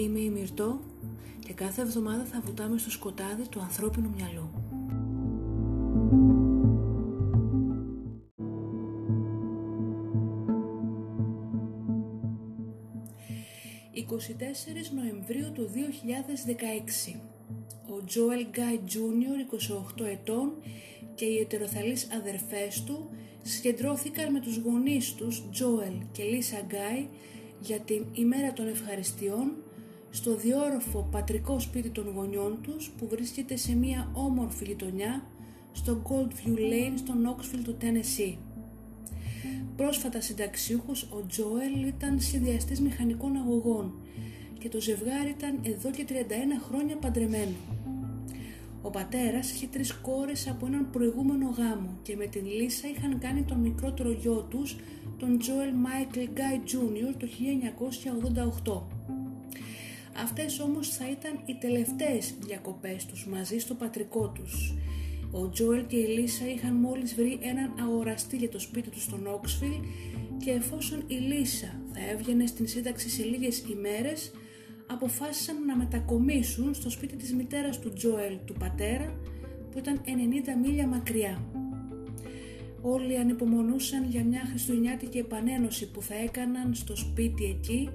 Είμαι η Μυρτώ και κάθε εβδομάδα θα βουτάμε στο σκοτάδι του ανθρώπινου μυαλού. «24 Νοεμβρίου του 2016 ο Τζόελ Γκάι Τζούνιορ, 28 ετών και οι ετεροθαλείς αδερφές του συγκεντρώθηκαν με τους γονείς τους Τζόελ και Λίσα Γκάι για την ημέρα των ευχαριστειών στο διόροφο πατρικό σπίτι των γονιών τους που βρίσκεται σε μια όμορφη γειτονιά στο Goldview Lane στο Knoxville του Tennessee. Πρόσφατα συνταξιούχος ο Τζόελ ήταν συνδυαστής μηχανικών αγωγών και το ζευγάρι ήταν εδώ και 31 χρόνια παντρεμένο. Ο πατέρας είχε τρεις κόρες από έναν προηγούμενο γάμο και με την Λίσα είχαν κάνει τον μικρότερο γιο τους, τον Τζόελ Μάικλ Γκάι Τζούνιορ το 1988. Αυτές όμως θα ήταν οι τελευταίες διακοπές τους μαζί στο πατρικό τους. Ο Τζόελ και η Λίσα είχαν μόλις βρει έναν αγοραστή για το σπίτι τους στο Νόξφιλ και εφόσον η Λίσα θα έβγαινε στην σύνταξη σε λίγες ημέρες, αποφάσισαν να μετακομίσουν στο σπίτι της μητέρας του Τζόελ, του πατέρα, που ήταν 90 μίλια μακριά. Όλοι ανυπομονούσαν για μια χριστουγεννιάτικη επανένωση που θα έκαναν στο σπίτι εκεί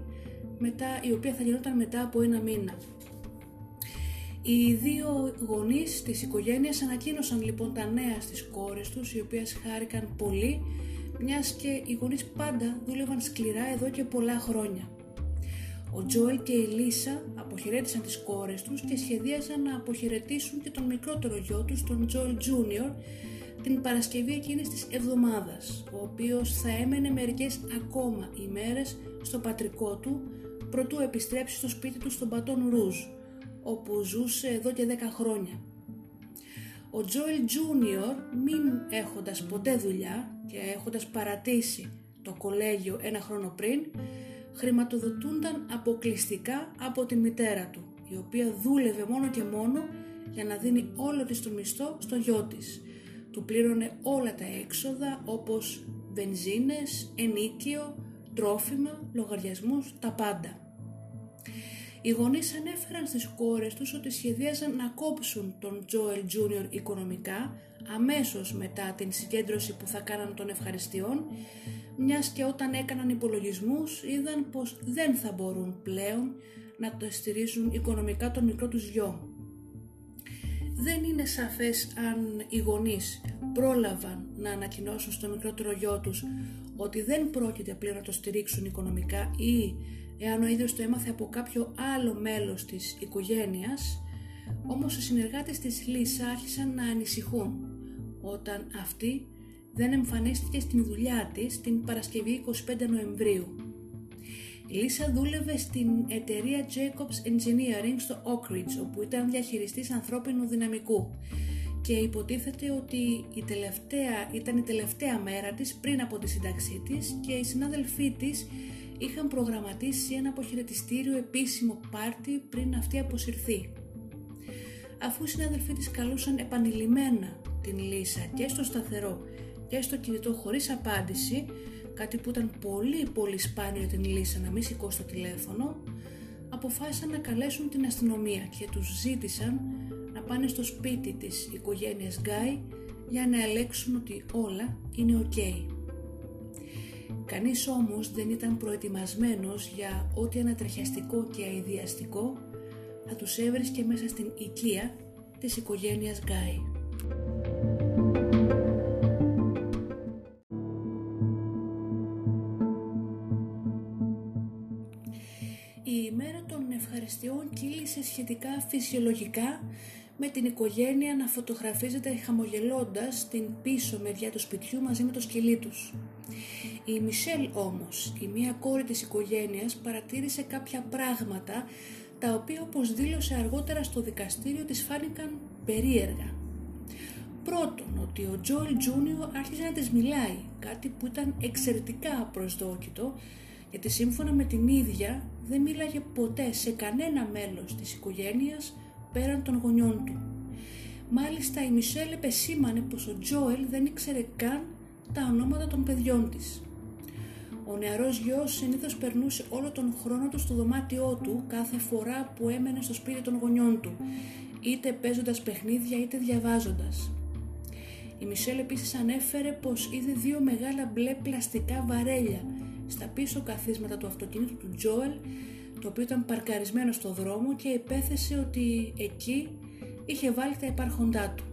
μετά, η οποία θα γινόταν μετά από ένα μήνα. Οι δύο γονείς της οικογένειας ανακοίνωσαν λοιπόν τα νέα στις κόρες τους, οι οποίες χάρηκαν πολύ, μιας και οι γονείς πάντα δούλευαν σκληρά εδώ και πολλά χρόνια. Ο Τζόελ και η Λίσα αποχαιρέτησαν τις κόρες τους και σχεδίαζαν να αποχαιρετήσουν και τον μικρότερο γιο τους, τον Τζόελ Τζούνιορ, την Παρασκευή εκείνης της εβδομάδας, ο οποίος θα έμενε μερικές ακόμα ημέρες στο πατρικό του προτού επιστρέψει στο σπίτι του στον Πατόν Ρούζ, όπου ζούσε εδώ και 10 χρόνια. Ο Τζόελ Τζούνιορ, μην έχοντας ποτέ δουλειά και έχοντας παρατήσει το κολέγιο ένα χρόνο πριν, χρηματοδοτούνταν αποκλειστικά από τη μητέρα του, η οποία δούλευε μόνο και μόνο για να δίνει όλο της το μισθό στο γιο της. Του πλήρωνε όλα τα έξοδα όπως βενζίνες, ενίκιο, τρόφιμα, λογαριασμούς, τα πάντα. Οι γονείς ανέφεραν στις κόρες τους ότι σχεδίαζαν να κόψουν τον Τζόελ Τζούνιορ οικονομικά αμέσως μετά την συγκέντρωση που θα κάναν των ευχαριστειών, μιας και όταν έκαναν υπολογισμούς είδαν πως δεν θα μπορούν πλέον να το στηρίζουν οικονομικά τον μικρό τους γιο. Δεν είναι σαφές αν οι γονείς πρόλαβαν να ανακοινώσουν στο μικρότερο γιο τους ότι δεν πρόκειται πλέον να το στηρίξουν οικονομικά ή εάν ο ίδιος το έμαθε από κάποιο άλλο μέλος της οικογένειας, όμως οι συνεργάτες της Λίσα άρχισαν να ανησυχούν όταν αυτή δεν εμφανίστηκε στην δουλειά της την Παρασκευή 25 Νοεμβρίου. Η Λίσα δούλευε στην εταιρεία Jacobs Engineering στο Oak Ridge, όπου ήταν διαχειριστής ανθρώπινου δυναμικού και υποτίθεται ότι η τελευταία, ήταν η τελευταία μέρα της πριν από τη σύνταξή της και οι συνάδελφοί της είχαν προγραμματίσει ένα αποχαιρετιστήριο επίσημο πάρτι πριν αυτή αποσυρθεί. Αφού οι συνάδελφοί της καλούσαν επανειλημμένα την Λίσα και στο σταθερό και στο κινητό χωρίς απάντηση, κάτι που ήταν πολύ πολύ σπάνιο για την Λίσα να μην σηκώσει το τηλέφωνο, αποφάσισαν να καλέσουν την αστυνομία και τους ζήτησαν να πάνε στο σπίτι της οικογένειας Γκάι για να ελέγξουν ότι όλα είναι ok. Κανείς όμως δεν ήταν προετοιμασμένος για ό,τι ανατρεχιαστικό και αειδιαστικό θα τους έβρισκε μέσα στην οικία της οικογένειας Γκάι. Η ημέρα των ευχαριστειών κύλησε σχετικά φυσιολογικά με την οικογένεια να φωτογραφίζεται χαμογελώντας στην πίσω μεριά του σπιτιού μαζί με το σκυλί τους. Η Μισελ όμως, η μία κόρη της οικογένειας, παρατήρησε κάποια πράγματα τα οποία όπως δήλωσε αργότερα στο δικαστήριο της φάνηκαν περίεργα. Πρώτον, ότι ο Τζόελ Τζούνιο άρχισε να της μιλάει, κάτι που ήταν εξαιρετικά απροσδόκητο, γιατί σύμφωνα με την ίδια δεν μίλαγε ποτέ σε κανένα μέλος της οικογένειας πέραν των γονιών του. Μάλιστα η Μισελ επεσήμανε πως ο Τζόελ δεν ήξερε καν τα ονόματα των παιδιών της. Ο νεαρός γιος συνήθως περνούσε όλο τον χρόνο του στο δωμάτιό του κάθε φορά που έμενε στο σπίτι των γονιών του, είτε παίζοντας παιχνίδια είτε διαβάζοντας. Η Μισελ επίσης ανέφερε πως είδε δύο μεγάλα μπλε πλαστικά βαρέλια στα πίσω καθίσματα του αυτοκίνητου του Τζόελ, το οποίο ήταν παρκαρισμένο στο δρόμο και υπέθεσε ότι εκεί είχε βάλει τα υπάρχοντά του.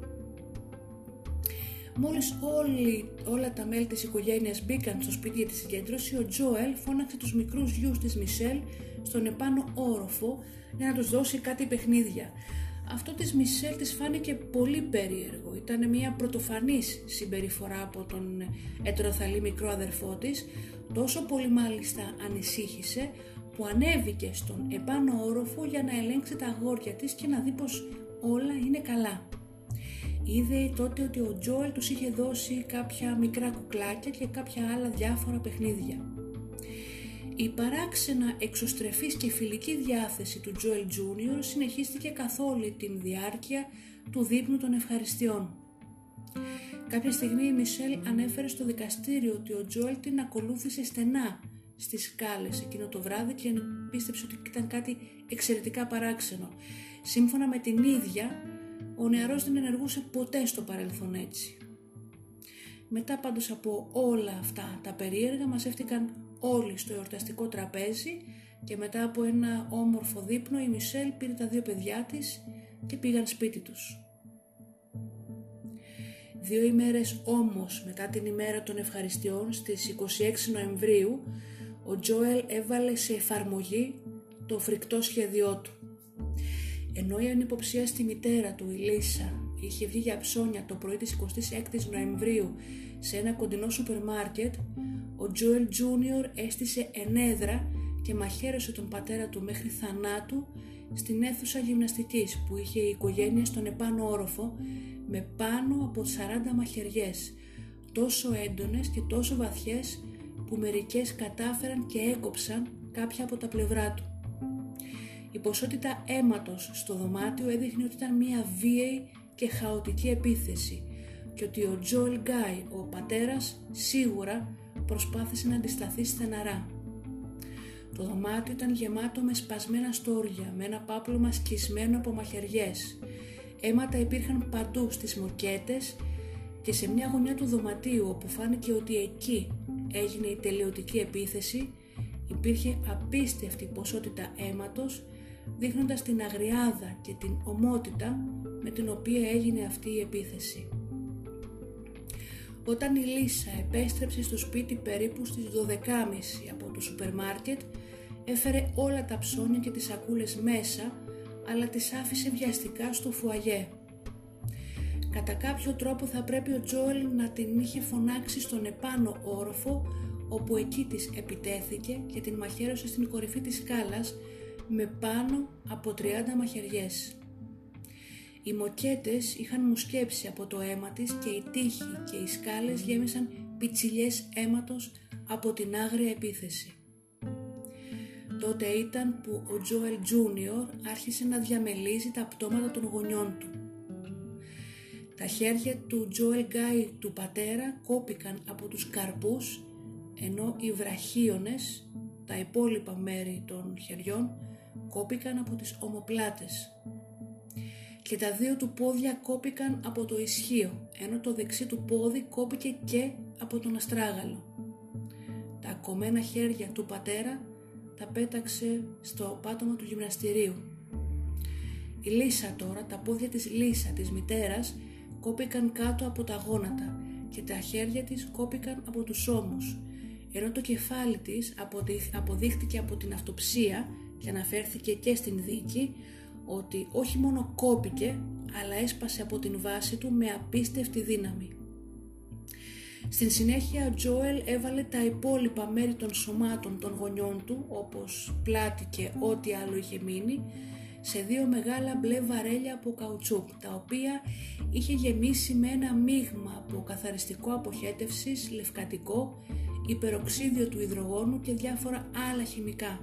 Μόλις όλοι, όλα τα μέλη της οικογένειας μπήκαν στο σπίτι για τη συγκέντρωση, ο Τζόελ φώναξε τους μικρούς γιους της Μισελ στον επάνω όροφο για να τους δώσει κάτι παιχνίδια. Αυτό της Μισελ της φάνηκε πολύ περίεργο. Ήταν μια πρωτοφανής συμπεριφορά από τον ετεροθαλή μικρό αδερφό της, τόσο πολύ μάλιστα ανησύχησε που ανέβηκε στον επάνω όροφο για να ελέγξει τα αγόρια της και να δει πως όλα είναι καλά. Είδε τότε ότι ο Τζόελ τους είχε δώσει κάποια μικρά κουκλάκια και κάποια άλλα διάφορα παιχνίδια. Η παράξενα εξωστρεφής και φιλική διάθεση του Τζόελ Τζούνιορ συνεχίστηκε καθ' όλη την διάρκεια του δείπνου των ευχαριστειών. Κάποια στιγμή η Μισελ ανέφερε στο δικαστήριο ότι ο Τζόελ την ακολούθησε στενά στις σκάλες εκείνο το βράδυ και πίστεψε ότι ήταν κάτι εξαιρετικά παράξενο. Σύμφωνα με την ίδια, ο νεαρός δεν ενεργούσε ποτέ στο παρελθόν έτσι. Μετά πάντως από όλα αυτά τα περίεργα μαζεύτηκαν όλοι στο εορταστικό τραπέζι και μετά από ένα όμορφο δείπνο η Μισελ πήρε τα δύο παιδιά της και πήγαν σπίτι τους. Δύο ημέρες όμως μετά την ημέρα των ευχαριστειών στις 26 Νοεμβρίου ο Τζόελ έβαλε σε εφαρμογή το φρικτό σχέδιό του. Ενώ η ανυποψία μητέρα του, η Λίσα, είχε βγει για ψώνια το πρωί της 26ης Νοεμβρίου σε ένα κοντινό σούπερ μάρκετ, ο Τζόελ Τζούνιορ έστησε ενέδρα και μαχαίρωσε τον πατέρα του μέχρι θανάτου στην αίθουσα γυμναστικής που είχε η οικογένεια στον επάνω όροφο με πάνω από 40 μαχαιριές, τόσο έντονες και τόσο βαθιές που μερικές κατάφεραν και έκοψαν κάποια από τα πλευρά του. Η ποσότητα αίματος στο δωμάτιο έδειχνε ότι ήταν μια βίαιη και χαοτική επίθεση και ότι ο Τζόελ Γκάι, ο πατέρας, σίγουρα προσπάθησε να αντισταθεί στεναρά. Το δωμάτιο ήταν γεμάτο με σπασμένα στόρια, με ένα πάπλωμα σκισμένο από μαχαιριές. Αίματα υπήρχαν παντού στις μοκέτες και σε μια γωνιά του δωματίου όπου φάνηκε ότι εκεί έγινε η τελειωτική επίθεση υπήρχε απίστευτη ποσότητα αίματος δείχνοντας την αγριάδα και την ομότητα με την οποία έγινε αυτή η επίθεση. Όταν η Λίσα επέστρεψε στο σπίτι περίπου στις 12.30 από το σούπερ μάρκετ, έφερε όλα τα ψώνια και τις σακούλες μέσα, αλλά τις άφησε βιαστικά στο φουαγέ. Κατά κάποιο τρόπο θα πρέπει ο Τζόελ να την είχε φωνάξει στον επάνω όροφο, όπου εκεί της επιτέθηκε και την μαχαίρωσε στην κορυφή της σκάλας με πάνω από 30 μαχαιριές. Οι μοκέτες είχαν μουσκέψει από το αίμα της και οι τείχοι και οι σκάλες γέμισαν πιτσιλιές αίματος από την άγρια επίθεση. Τότε ήταν που ο Τζόελ Τζούνιορ άρχισε να διαμελίζει τα πτώματα των γονιών του. Τα χέρια του Τζόελ Γκάι του πατέρα κόπηκαν από τους καρπούς ενώ οι βραχίονες, τα υπόλοιπα μέρη των χεριών, κόπηκαν από τις ομοπλάτες και τα δύο του πόδια κόπηκαν από το ισχύο, ενώ το δεξί του πόδι κόπηκε και από τον αστράγαλο. Τα κομμένα χέρια του πατέρα τα πέταξε στο πάτωμα του γυμναστηρίου. Η Λίσα τώρα, τα πόδια της Λίσα, της μητέρας, κόπηκαν κάτω από τα γόνατα και τα χέρια της κόπηκαν από τους ώμους, ενώ το κεφάλι της αποδείχτηκε από την αυτοψία και αναφέρθηκε και στην δίκη ότι όχι μόνο κόπηκε αλλά έσπασε από την βάση του με απίστευτη δύναμη. Στην συνέχεια ο Τζόελ έβαλε τα υπόλοιπα μέρη των σωμάτων των γονιών του, όπως πλάτη και ό,τι άλλο είχε μείνει, σε δύο μεγάλα μπλε βαρέλια από καουτσούκ, τα οποία είχε γεμίσει με ένα μείγμα από καθαριστικό αποχέτευσης, λευκατικό, υπεροξίδιο του υδρογόνου και διάφορα άλλα χημικά,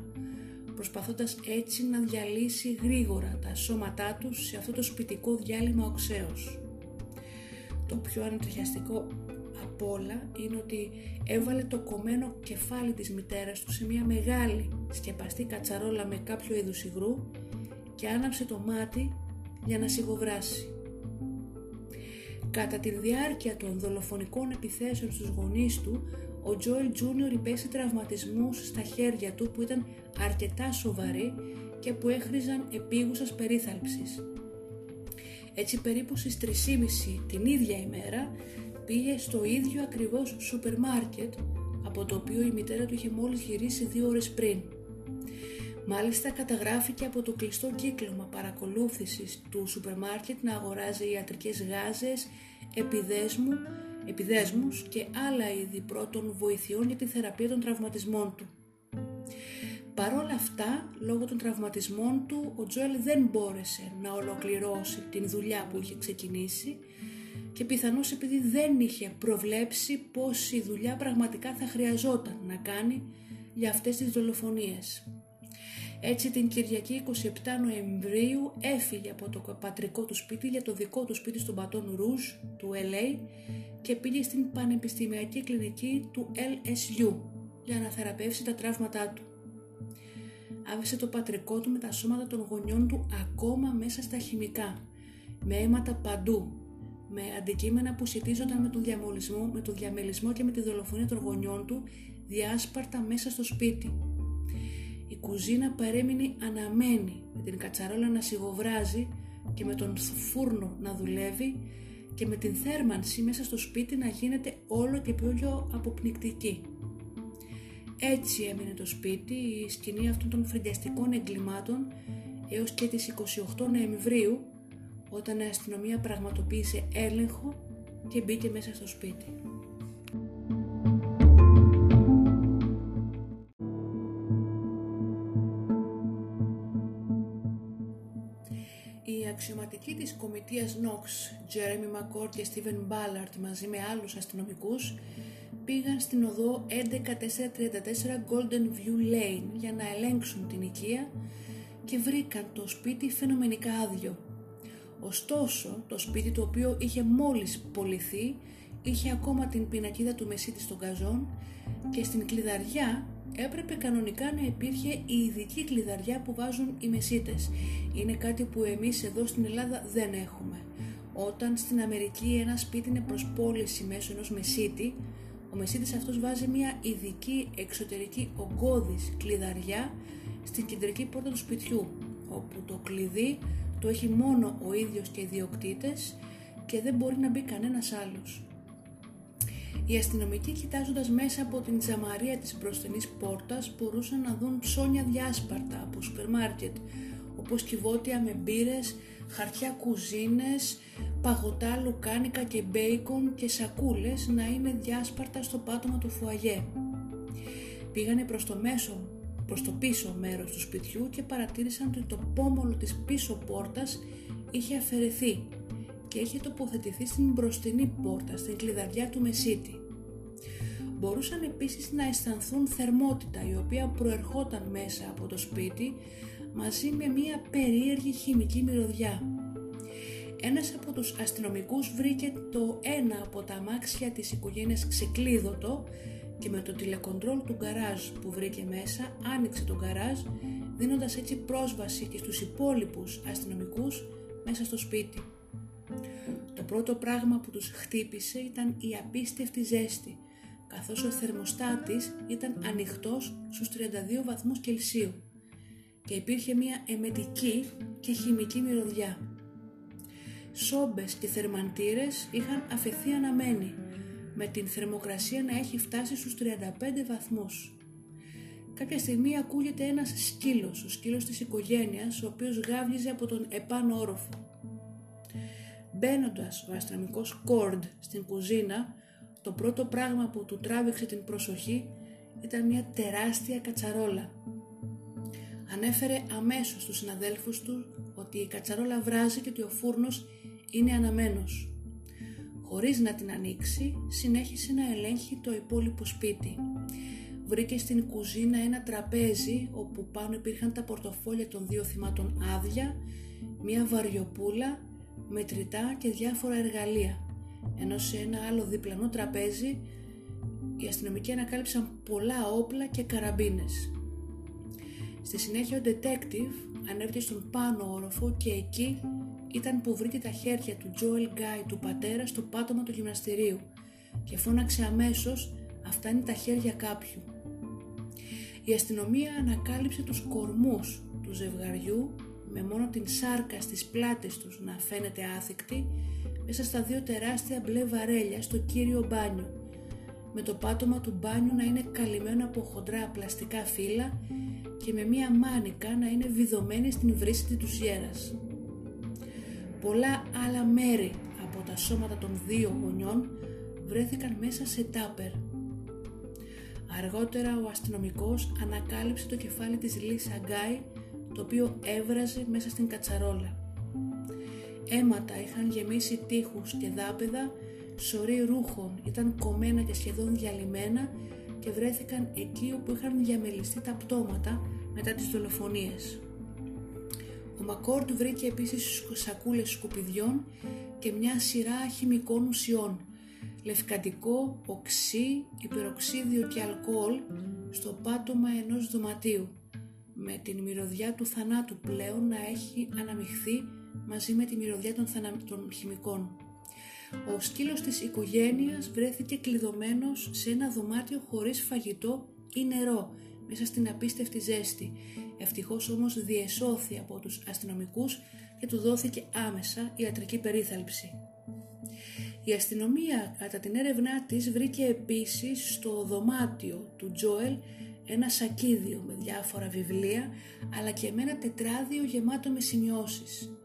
προσπαθώντας έτσι να διαλύσει γρήγορα τα σώματά τους σε αυτό το σπιτικό διάλειμμα οξέως. Το πιο ανατριχιαστικό απ' όλα είναι ότι έβαλε το κομμένο κεφάλι της μητέρας του σε μια μεγάλη σκεπαστή κατσαρόλα με κάποιο είδους υγρού και άναψε το μάτι για να σιγοβράσει. Κατά τη διάρκεια των δολοφονικών επιθέσεων στους γονείς του, ο Τζόελ Τζούνιορ υπέστη τραυματισμούς στα χέρια του που ήταν αρκετά σοβαροί και που έχριζαν επίγουσας περίθαλψης. Έτσι περίπου στις 3.30 την ίδια ημέρα πήγε στο ίδιο ακριβώς σούπερ μάρκετ από το οποίο η μητέρα του είχε μόλις γυρίσει δύο ώρες πριν. Μάλιστα καταγράφηκε από το κλειστό κύκλωμα παρακολούθησης του σούπερ μάρκετ να αγοράζει ιατρικές γάζες, επιδέσμου, επιδέσμους και άλλα είδη πρώτων βοηθειών για τη θεραπεία των τραυματισμών του. Παρ' όλα αυτά, λόγω των τραυματισμών του, ο Τζοέλ δεν μπόρεσε να ολοκληρώσει την δουλειά που είχε ξεκινήσει και πιθανώς επειδή δεν είχε προβλέψει πως η δουλειά πραγματικά θα χρειαζόταν να κάνει για αυτές τις δολοφονίες. Έτσι την Κυριακή 27 Νοεμβρίου έφυγε από το πατρικό του σπίτι για το δικό του σπίτι στον Πατόν Ρούζ του LA και πήγε στην Πανεπιστημιακή Κλινική του LSU για να θεραπεύσει τα τραύματά του. Άφησε το πατρικό του με τα σώματα των γονιών του ακόμα μέσα στα χημικά, με αίματα παντού, με αντικείμενα που σχετίζονταν με τον διαμολισμό, με το διαμελισμό και με τη δολοφονία των γονιών του διάσπαρτα μέσα στο σπίτι. Η κουζίνα παρέμεινε αναμένη με την κατσαρόλα να σιγοβράζει και με τον φούρνο να δουλεύει και με την θέρμανση μέσα στο σπίτι να γίνεται όλο και πιο αποπνικτική. Έτσι έμεινε το σπίτι, η σκηνή αυτών των φρεντιαστικών εγκλημάτων έως και τις 28 Νοεμβρίου όταν η αστυνομία πραγματοποίησε έλεγχο και μπήκε μέσα στο σπίτι. Αξιωματικοί της κομιτείας Νόξ, Τζέρεμι Μακόρ και Στίβεν Μπάλαρτ μαζί με άλλους αστυνομικούς πήγαν στην οδό 11434 Golden View Lane για να ελέγξουν την οικία και βρήκαν το σπίτι φαινομενικά άδειο. Ωστόσο, το σπίτι το οποίο είχε μόλις πολιθεί είχε ακόμα την πινακίδα του μεσίτη στον καζόν και στην κλειδαριά έπρεπε κανονικά να υπήρχε η ειδική κλειδαριά που βάζουν οι μεσίτες. Είναι κάτι που εμείς εδώ στην Ελλάδα δεν έχουμε. Όταν στην Αμερική ένα σπίτι είναι προς πώληση μέσω ενός μεσίτη, ο μεσίτης αυτός βάζει μια ειδική εξωτερική ογκώδης κλειδαριά στην κεντρική πόρτα του σπιτιού, όπου το κλειδί το έχει μόνο ο ίδιος και οι διοκτήτες και δεν μπορεί να μπει κανένας άλλος. Οι αστυνομικοί κοιτάζοντας μέσα από την τζαμαρία της μπροστινής πόρτας μπορούσαν να δουν ψώνια διάσπαρτα από σούπερ μάρκετ όπως κυβότια με μπύρες, χαρτιά κουζίνες, παγωτά, λουκάνικα και μπέικον και σακούλες να είναι διάσπαρτα στο πάτωμα του φουαγέ. Πήγανε προς το μέσο, προς το πίσω μέρος του σπιτιού και παρατήρησαν ότι το πόμολο της πίσω πόρτας είχε αφαιρεθεί και είχε τοποθετηθεί στην μπροστινή πόρτα, στην κλειδαριά του μεσίτη. Μπορούσαν επίσης να αισθανθούν θερμότητα η οποία προερχόταν μέσα από το σπίτι μαζί με μια περίεργη χημική μυρωδιά. Ένας από τους αστυνομικούς βρήκε το ένα από τα αμάξια της οικογένειας ξεκλείδωτο και με το τηλεκοντρόλ του γκαράζ που βρήκε μέσα άνοιξε το γκαράζ δίνοντας έτσι πρόσβαση και στους υπόλοιπους αστυνομικούς μέσα στο σπίτι. Το πρώτο πράγμα που τους χτύπησε ήταν η απίστευτη ζέστη καθώς ο θερμοστάτης ήταν ανοιχτός στους 32 βαθμούς Κελσίου και υπήρχε μια εμετική και χημική μυρωδιά. Σόμπες και θερμαντήρες είχαν αφαιθεί αναμένοι, με την θερμοκρασία να έχει φτάσει στους 35 βαθμούς. Κάποια στιγμή ακούγεται ένας σκύλος, ο σκύλος της οικογένειας, ο οποίος γάβγιζε από τον επάνω όροφο. Μπαίνοντας ο αστυνομικός Κόρντ στην κουζίνα, το πρώτο πράγμα που του τράβηξε την προσοχή ήταν μια τεράστια κατσαρόλα. Ανέφερε αμέσως στους συναδέλφους του ότι η κατσαρόλα βράζει και ότι ο φούρνος είναι αναμένος. Χωρίς να την ανοίξει, συνέχισε να ελέγχει το υπόλοιπο σπίτι. Βρήκε στην κουζίνα ένα τραπέζι όπου πάνω υπήρχαν τα πορτοφόλια των δύο θυμάτων άδεια, μία βαριοπούλα, μετρητά και διάφορα εργαλεία. Ενώ σε ένα άλλο διπλανό τραπέζι οι αστυνομικοί ανακάλυψαν πολλά όπλα και καραμπίνες. Στη συνέχεια ο detective ανέβηκε στον πάνω όροφο και εκεί ήταν που βρήκε τα χέρια του Joel Guy του πατέρα στο πάτωμα του γυμναστηρίου και φώναξε αμέσως «Αυτά είναι τα χέρια κάποιου». Η αστυνομία ανακάλυψε τους κορμούς του ζευγαριού με μόνο την σάρκα στις πλάτες τους να φαίνεται άθικτη μέσα στα δύο τεράστια μπλε βαρέλια στο κύριο μπάνιο με το πάτωμα του μπάνιου να είναι καλυμμένο από χοντρά πλαστικά φύλλα και με μία μάνικα να είναι βιδωμένη στην βρύση του γέρας. Πολλά άλλα μέρη από τα σώματα των δύο γονιών βρέθηκαν μέσα σε τάπερ. Αργότερα ο αστυνομικός ανακάλυψε το κεφάλι της Λίσα Γκάι το οποίο έβραζε μέσα στην κατσαρόλα. Αίματα είχαν γεμίσει τείχους και δάπεδα, σωροί ρούχων ήταν κομμένα και σχεδόν διαλυμένα και βρέθηκαν εκεί όπου είχαν διαμελιστεί τα πτώματα μετά τις δολοφονίες. Ο Μακόρτ βρήκε επίσης σακούλες σκουπιδιών και μια σειρά χημικών ουσιών, λευκαντικό, οξύ, υπεροξίδιο και αλκοόλ στο πάτωμα ενός δωματίου, με την μυρωδιά του θανάτου πλέον να έχει αναμειχθεί μαζί με τη μυρωδιά των, των χημικών. Ο σκύλος της οικογένειας βρέθηκε κλειδωμένος σε ένα δωμάτιο χωρίς φαγητό ή νερό μέσα στην απίστευτη ζέστη. Ευτυχώς όμως διεσώθη από τους αστυνομικούς και του δόθηκε άμεσα ιατρική περίθαλψη. Η αστυνομία κατά την έρευνά της βρήκε επίσης στο δωμάτιο του Τζόελ ένα σακίδιο με διάφορα βιβλία αλλά και με ένα τετράδιο γεμάτο με σημειώσεις.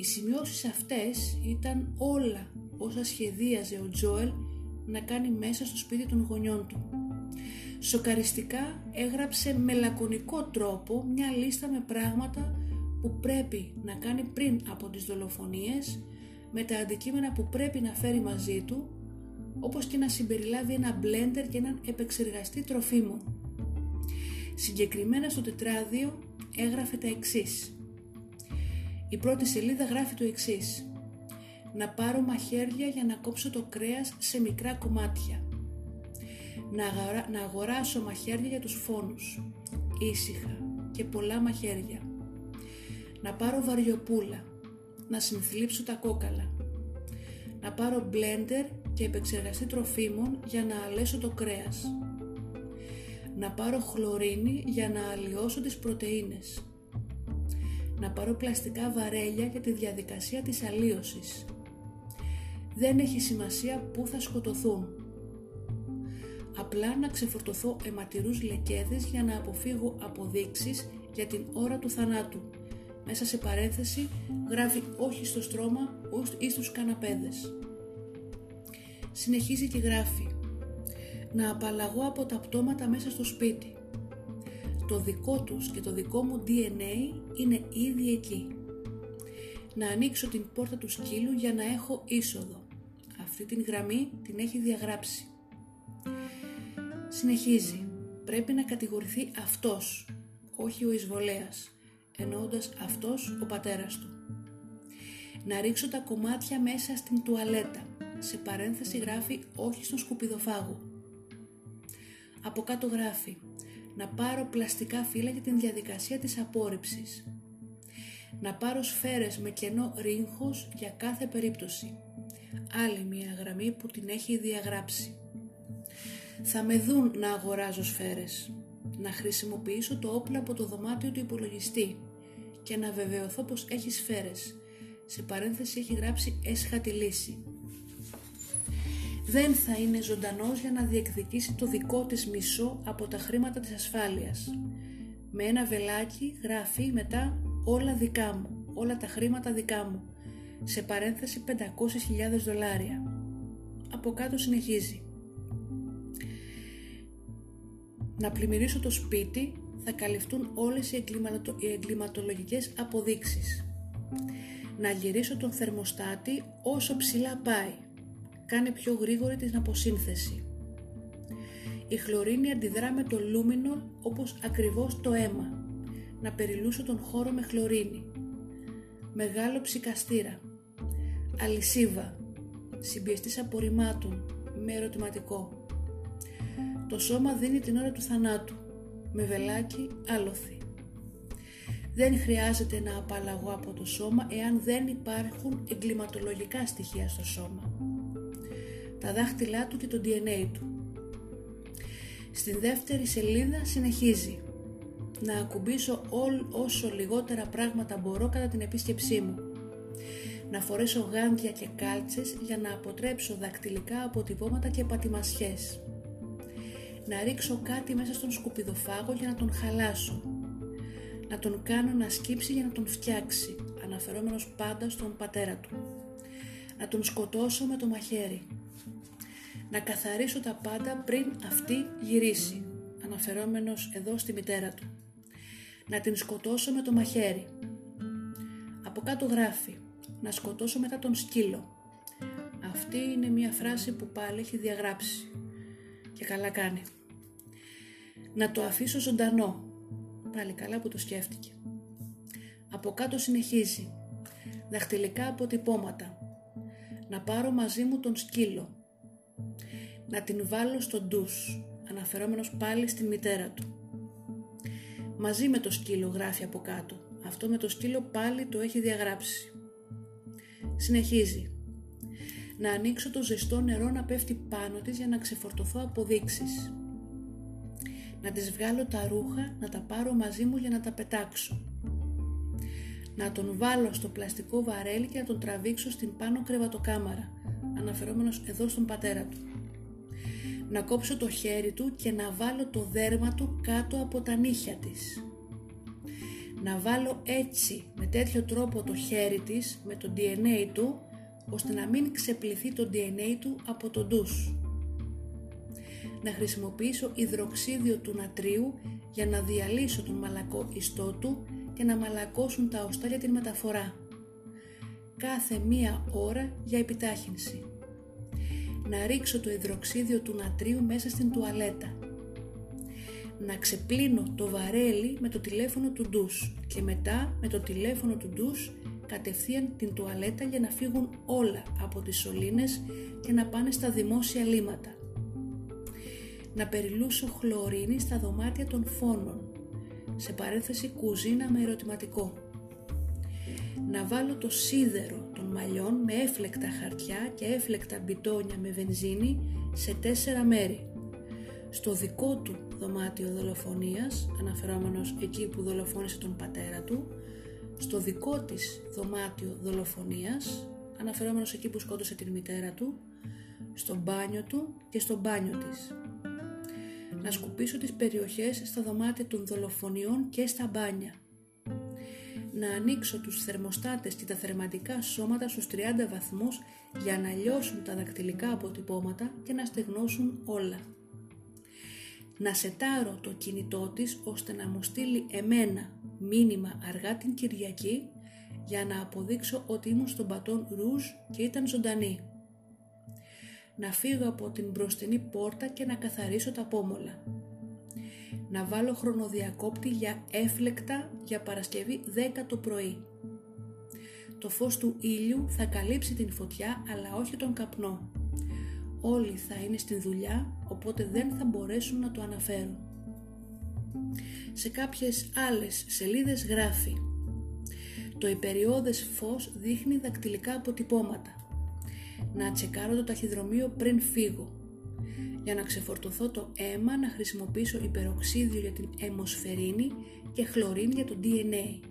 Οι σημειώσεις αυτές ήταν όλα όσα σχεδίαζε ο Τζόελ να κάνει μέσα στο σπίτι των γονιών του. Σοκαριστικά έγραψε με λακωνικό τρόπο μια λίστα με πράγματα που πρέπει να κάνει πριν από τις δολοφονίες με τα αντικείμενα που πρέπει να φέρει μαζί του όπως και να συμπεριλάβει ένα μπλέντερ και έναν επεξεργαστή τροφίμων. Συγκεκριμένα στο τετράδιο έγραφε τα εξής. Η πρώτη σελίδα γράφει το εξής. Να πάρω μαχαίρια για να κόψω το κρέας σε μικρά κομμάτια να, αγοράσω μαχαίρια για τους φόνους, ήσυχα και πολλά μαχαίρια. Να πάρω βαριοπούλα, να συνθλίψω τα κόκαλα. Να πάρω μπλέντερ και επεξεργαστή τροφίμων για να αλέσω το κρέας. Να πάρω χλωρίνη για να αλλοιώσω τις πρωτεΐνες. Να πάρω πλαστικά βαρέλια για τη διαδικασία της αλλίωσης. Δεν έχει σημασία πού θα σκοτωθούν απλά να ξεφορτωθώ αιματηρούς λεκέδες για να αποφύγω αποδείξεις για την ώρα του θανάτου. Μέσα σε παρένθεση γράφει όχι στο στρώμα ή στους καναπέδες. Συνεχίζει και γράφει να απαλλαγώ από τα πτώματα μέσα στο σπίτι. Το δικό τους και το δικό μου DNA είναι ήδη εκεί. Να ανοίξω την πόρτα του σκύλου για να έχω είσοδο. Αυτή την γραμμή την έχει διαγράψει. Συνεχίζει. Πρέπει να κατηγορηθεί αυτός, όχι ο εισβολέας, εννοώντας αυτός ο πατέρας του. Να ρίξω τα κομμάτια μέσα στην τουαλέτα. Σε παρένθεση γράφει όχι στον σκουπιδοφάγο. Από κάτω γράφει να πάρω πλαστικά φύλλα για την διαδικασία της απόρριψης. Να πάρω σφαίρες με κενό ρίγχος για κάθε περίπτωση. Άλλη μια γραμμή που την έχει διαγράψει. Θα με δουν να αγοράζω σφαίρες, να χρησιμοποιήσω το όπλο από το δωμάτιο του υπολογιστή και να βεβαιωθώ πως έχει σφαίρες. Σε παρένθεση έχει γράψει έσχατη λύση. Δεν θα είναι ζωντανός για να διεκδικήσει το δικό της μισό από τα χρήματα της ασφάλειας. Με ένα βελάκι γράφει μετά όλα δικά μου, όλα τα χρήματα δικά μου. Σε παρένθεση 500.000 δολάρια. από κάτω συνεχίζει. Να πλημμυρίσω το σπίτι θα καλυφθούν όλες οι, εγκληματολογικές αποδείξεις. Να γυρίσω τον θερμοστάτη όσο ψηλά πάει. Κάνε πιο γρήγορη την αποσύνθεση. Η χλωρίνη αντιδρά με το λούμινο όπως ακριβώς το αίμα. Να περιλούσω τον χώρο με χλωρίνη. Μεγάλο ψυκαστήρα. Αλυσίβα. Συμπιεστής απορριμμάτων. Με ερωτηματικό. Το σώμα δίνει την ώρα του θανάτου. Με βελάκι άλοθη. Δεν χρειάζεται να απαλλαγώ από το σώμα εάν δεν υπάρχουν εγκληματολογικά στοιχεία στο σώμα. Τα δάχτυλά του και το DNA του. Στην δεύτερη σελίδα συνεχίζει να ακουμπήσω όλ, όσο λιγότερα πράγματα μπορώ κατά την επίσκεψή μου. Να φορέσω γάντια και κάλτσες για να αποτρέψω δακτυλικά αποτυπώματα και πατημασιές. Να ρίξω κάτι μέσα στον σκουπιδοφάγο για να τον χαλάσω. Να τον κάνω να σκύψει για να τον φτιάξει, αναφερόμενος πάντα στον πατέρα του. Να τον σκοτώσω με το μαχαίρι να καθαρίσω τα πάντα πριν αυτή γυρίσει, αναφερόμενος εδώ στη μητέρα του. Να την σκοτώσω με το μαχαίρι. Από κάτω γράφει, να σκοτώσω μετά τον σκύλο. Αυτή είναι μια φράση που πάλι έχει διαγράψει και καλά κάνει. Να το αφήσω ζωντανό. Πάλι καλά που το σκέφτηκε. Από κάτω συνεχίζει. Δαχτυλικά αποτυπώματα. Να πάρω μαζί μου τον σκύλο να την βάλω στο ντους, αναφερόμενος πάλι στην μητέρα του. Μαζί με το σκύλο γράφει από κάτω. Αυτό με το σκύλο πάλι το έχει διαγράψει. Συνεχίζει. Να ανοίξω το ζεστό νερό να πέφτει πάνω της για να ξεφορτωθώ αποδείξεις. Να τις βγάλω τα ρούχα, να τα πάρω μαζί μου για να τα πετάξω. Να τον βάλω στο πλαστικό βαρέλι και να τον τραβήξω στην πάνω κρεβατοκάμαρα, αναφερόμενος εδώ στον πατέρα του να κόψω το χέρι του και να βάλω το δέρμα του κάτω από τα νύχια της. Να βάλω έτσι με τέτοιο τρόπο το χέρι της με το DNA του ώστε να μην ξεπληθεί το DNA του από το ντους. Να χρησιμοποιήσω υδροξίδιο του νατρίου για να διαλύσω τον μαλακό ιστό του και να μαλακώσουν τα οστά για την μεταφορά. Κάθε μία ώρα για επιτάχυνση να ρίξω το υδροξίδιο του νατρίου μέσα στην τουαλέτα. Να ξεπλύνω το βαρέλι με το τηλέφωνο του ντους και μετά με το τηλέφωνο του ντους κατευθείαν την τουαλέτα για να φύγουν όλα από τις σωλήνες και να πάνε στα δημόσια λίματα. Να περιλούσω χλωρίνη στα δωμάτια των φόνων, σε παρέθεση κουζίνα με ερωτηματικό. Να βάλω το σίδερο μαλλιών με έφλεκτα χαρτιά και έφλεκτα μπιτόνια με βενζίνη σε τέσσερα μέρη. Στο δικό του δωμάτιο δολοφονίας, αναφερόμενος εκεί που δολοφόνησε τον πατέρα του, στο δικό της δωμάτιο δολοφονίας, αναφερόμενος εκεί που σκότωσε την μητέρα του, στο μπάνιο του και στο μπάνιο της. Να σκουπίσω τις περιοχές στα δωμάτια των δολοφονιών και στα μπάνια να ανοίξω τους θερμοστάτες και τα θερματικά σώματα στους 30 βαθμούς για να λιώσουν τα δακτυλικά αποτυπώματα και να στεγνώσουν όλα. Να σετάρω το κινητό της ώστε να μου στείλει εμένα μήνυμα αργά την Κυριακή για να αποδείξω ότι ήμουν στον πατόν ρούζ και ήταν ζωντανή. Να φύγω από την μπροστινή πόρτα και να καθαρίσω τα πόμολα να βάλω χρονοδιακόπτη για έφλεκτα για Παρασκευή 10 το πρωί. Το φως του ήλιου θα καλύψει την φωτιά αλλά όχι τον καπνό. Όλοι θα είναι στην δουλειά οπότε δεν θα μπορέσουν να το αναφέρουν. Σε κάποιες άλλες σελίδες γράφει Το υπεριόδες φως δείχνει δακτυλικά αποτυπώματα. Να τσεκάρω το ταχυδρομείο πριν φύγω για να ξεφορτωθώ το αίμα να χρησιμοποιήσω υπεροξίδιο για την αιμοσφαιρίνη και χλωρίνη για το DNA.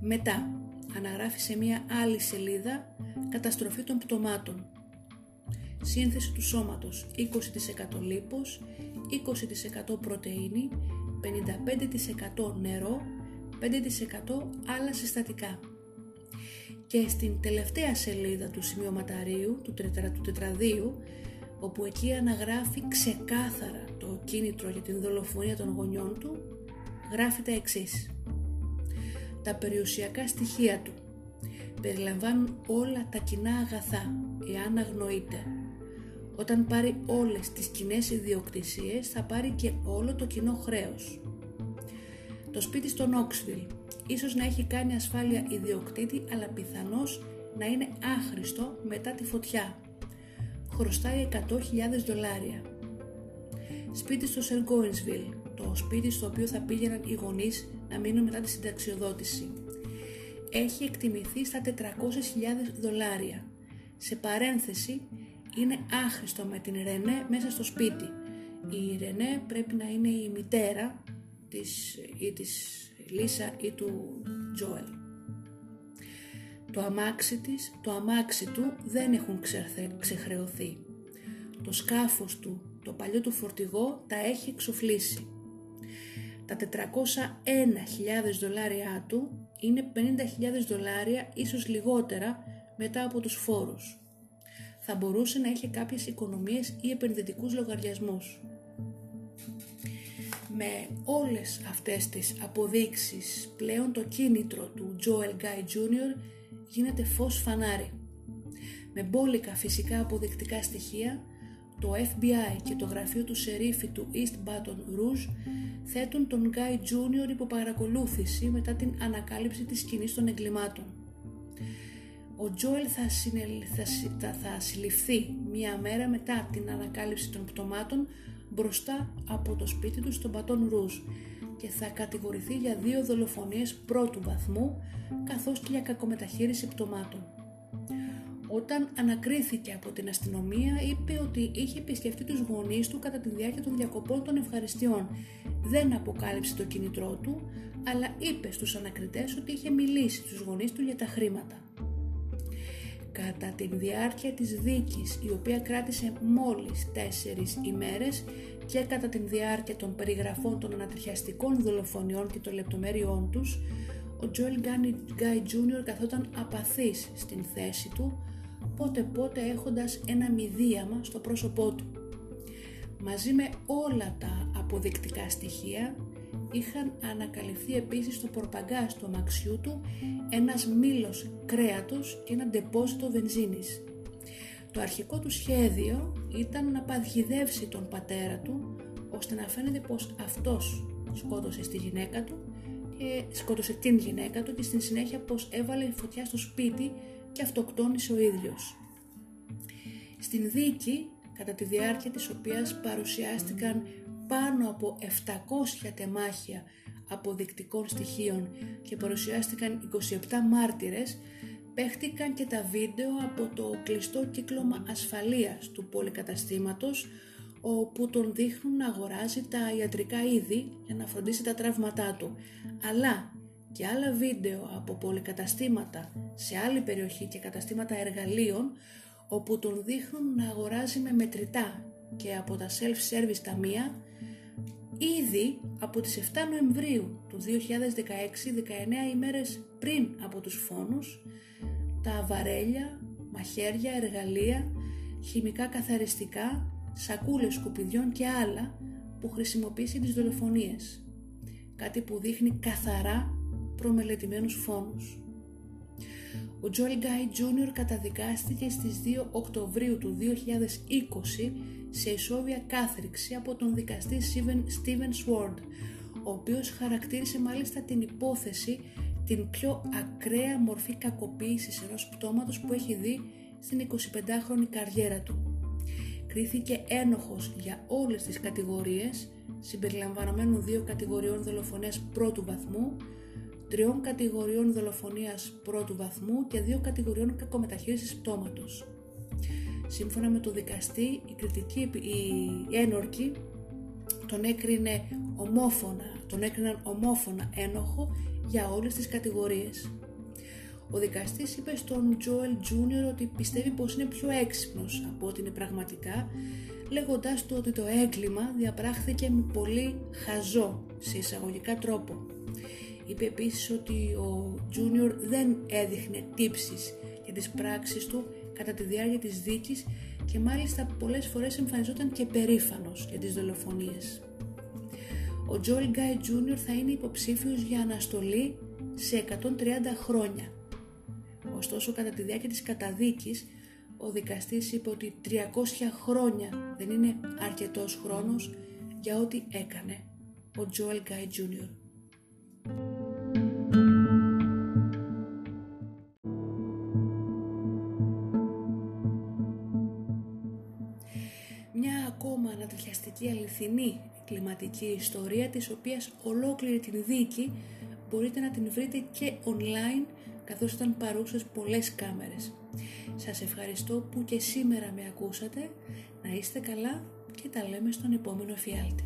Μετά, αναγράφει σε μία άλλη σελίδα καταστροφή των πτωμάτων. Σύνθεση του σώματος 20% λίπος, 20% πρωτεΐνη, 55% νερό, 5% άλλα συστατικά. και στην τελευταία σελίδα του σημειωματαρίου, του, τετρα, του τετραδίου, όπου εκεί αναγράφει ξεκάθαρα το κίνητρο για την δολοφονία των γονιών του, γράφει τα εξής. Τα περιουσιακά στοιχεία του περιλαμβάνουν όλα τα κοινά αγαθά, εάν αγνοείται. Όταν πάρει όλες τις κοινές ιδιοκτησίες θα πάρει και όλο το κοινό χρέος. Το σπίτι στο Νόξβιλ ίσως να έχει κάνει ασφάλεια ιδιοκτήτη αλλά πιθανώς να είναι άχρηστο μετά τη φωτιά. Χρωστάει 100.000 δολάρια. Σπίτι στο Σεργκόινσβιλ, το σπίτι στο οποίο θα πήγαιναν οι γονείς να μείνουν μετά τη συνταξιοδότηση. Έχει εκτιμηθεί στα 400.000 δολάρια. Σε παρένθεση, είναι άχρηστο με την Ρενέ μέσα στο σπίτι. Η Ρενέ πρέπει να είναι η μητέρα της, ή της Λίσα ή του Τζόελ. Το αμάξι της, το αμάξι του δεν έχουν ξεχρεωθεί. Το σκάφος του, το παλιό του φορτηγό τα έχει εξοφλήσει. Τα 401.000 δολάρια του είναι 50.000 δολάρια ίσως λιγότερα μετά από τους φόρους. Θα μπορούσε να έχει κάποιες οικονομίες ή επενδυτικούς λογαριασμούς. Με όλες αυτές τις αποδείξεις πλέον το κίνητρο του Joel Guy Jr. γίνεται φως φανάρι. Με μπόλικα φυσικά αποδεικτικά στοιχεία το FBI και το γραφείο του σερίφη του East Baton Rouge θέτουν τον Guy Jr. υπό παρακολούθηση μετά την ανακάλυψη της σκηνής των εγκλημάτων. Ο Τζόελ θα, θα, θα συλληφθεί μία μέρα μετά την ανακάλυψη των πτωμάτων μπροστά από το σπίτι του στον Πατόν Ρούζ και θα κατηγορηθεί για δύο δολοφονίες πρώτου βαθμού καθώς και για κακομεταχείριση πτωμάτων. Όταν ανακρίθηκε από την αστυνομία είπε ότι είχε επισκεφτεί τους γονείς του κατά τη διάρκεια των διακοπών των ευχαριστειών. Δεν αποκάλυψε το κινητρό του, αλλά είπε στους ανακριτές ότι είχε μιλήσει στους γονείς του για τα χρήματα. Κατά τη διάρκεια της δίκης, η οποία κράτησε μόλις τέσσερις ημέρες και κατά τη διάρκεια των περιγραφών των ανατριχιαστικών δολοφονιών και των λεπτομέρειών τους, ο Joel Guy Jr. καθόταν απαθής στην θέση του, πότε πότε έχοντας ένα μηδίαμα στο πρόσωπό του. Μαζί με όλα τα αποδεικτικά στοιχεία είχαν ανακαλυφθεί επίσης στο πορπαγκάζ του αμαξιού του ένας μήλος κρέατος και ένα ντεπόζιτο βενζίνης. Το αρχικό του σχέδιο ήταν να παγιδεύσει τον πατέρα του ώστε να φαίνεται πως αυτός σκότωσε στη γυναίκα του και σκότωσε την γυναίκα του και στην συνέχεια πως έβαλε φωτιά στο σπίτι και αυτοκτόνησε ο ίδιος. Στην δίκη, κατά τη διάρκεια της οποίας παρουσιάστηκαν πάνω από 700 τεμάχια αποδεικτικών στοιχείων και παρουσιάστηκαν 27 μάρτυρες, παίχτηκαν και τα βίντεο από το κλειστό κύκλωμα ασφαλείας του πολυκαταστήματος όπου τον δείχνουν να αγοράζει τα ιατρικά είδη για να φροντίσει τα τραύματά του. Αλλά και άλλα βίντεο από πολυκαταστήματα σε άλλη περιοχή και καταστήματα εργαλείων όπου τον δείχνουν να αγοράζει με μετρητά και από τα self-service ταμεία ήδη από τις 7 Νοεμβρίου του 2016, 19 ημέρες πριν από τους φόνους, τα βαρέλια, μαχαίρια, εργαλεία, χημικά καθαριστικά, σακούλες σκουπιδιών και άλλα που χρησιμοποίησε τις δολοφονίες. Κάτι που δείχνει καθαρά προμελετημένους φόνους. Ο Joel Guy Jr. καταδικάστηκε στις 2 Οκτωβρίου του 2020 σε ισόβια κάθριξη από τον δικαστή Steven Sword, ο οποίος χαρακτήρισε μάλιστα την υπόθεση την πιο ακραία μορφή κακοποίησης ενός πτώματος που έχει δει στην 25χρονη καριέρα του. Κρίθηκε ένοχος για όλες τις κατηγορίες, συμπεριλαμβανομένου δύο κατηγοριών δολοφονίας πρώτου βαθμού, τριών κατηγοριών δολοφονίας πρώτου βαθμού και δύο κατηγοριών κακομεταχείρισης πτώματος. Σύμφωνα με το δικαστή, η κριτική, η ένορκη τον έκρινε ομόφωνα, τον έκριναν ομόφωνα ένοχο για όλες τις κατηγορίες. Ο δικαστής είπε στον Τζόελ Τζούνιορ ότι πιστεύει πως είναι πιο έξυπνος από ό,τι είναι πραγματικά, λέγοντάς του ότι το έγκλημα διαπράχθηκε με πολύ χαζό, σε εισαγωγικά τρόπο. Είπε επίσης ότι ο Τζούνιορ δεν έδειχνε τύψεις για τις πράξεις του κατά τη διάρκεια της δίκης και μάλιστα πολλές φορές εμφανιζόταν και περήφανος για τις δολοφονίες. Ο Τζόελ Γκάι Τζούνιορ θα είναι υποψήφιος για αναστολή σε 130 χρόνια. Ωστόσο κατά τη διάρκεια της καταδίκης ο δικαστής είπε ότι 300 χρόνια δεν είναι αρκετός χρόνος για ό,τι έκανε ο Τζόελ Γκάι Τζούνιορ. Αληθινή κλιματική ιστορία της οποίας ολόκληρη την δίκη μπορείτε να την βρείτε και online καθώς ήταν παρούσες πολλές κάμερες. Σας ευχαριστώ που και σήμερα με ακούσατε, να είστε καλά και τα λέμε στον επόμενο εφιάλτη.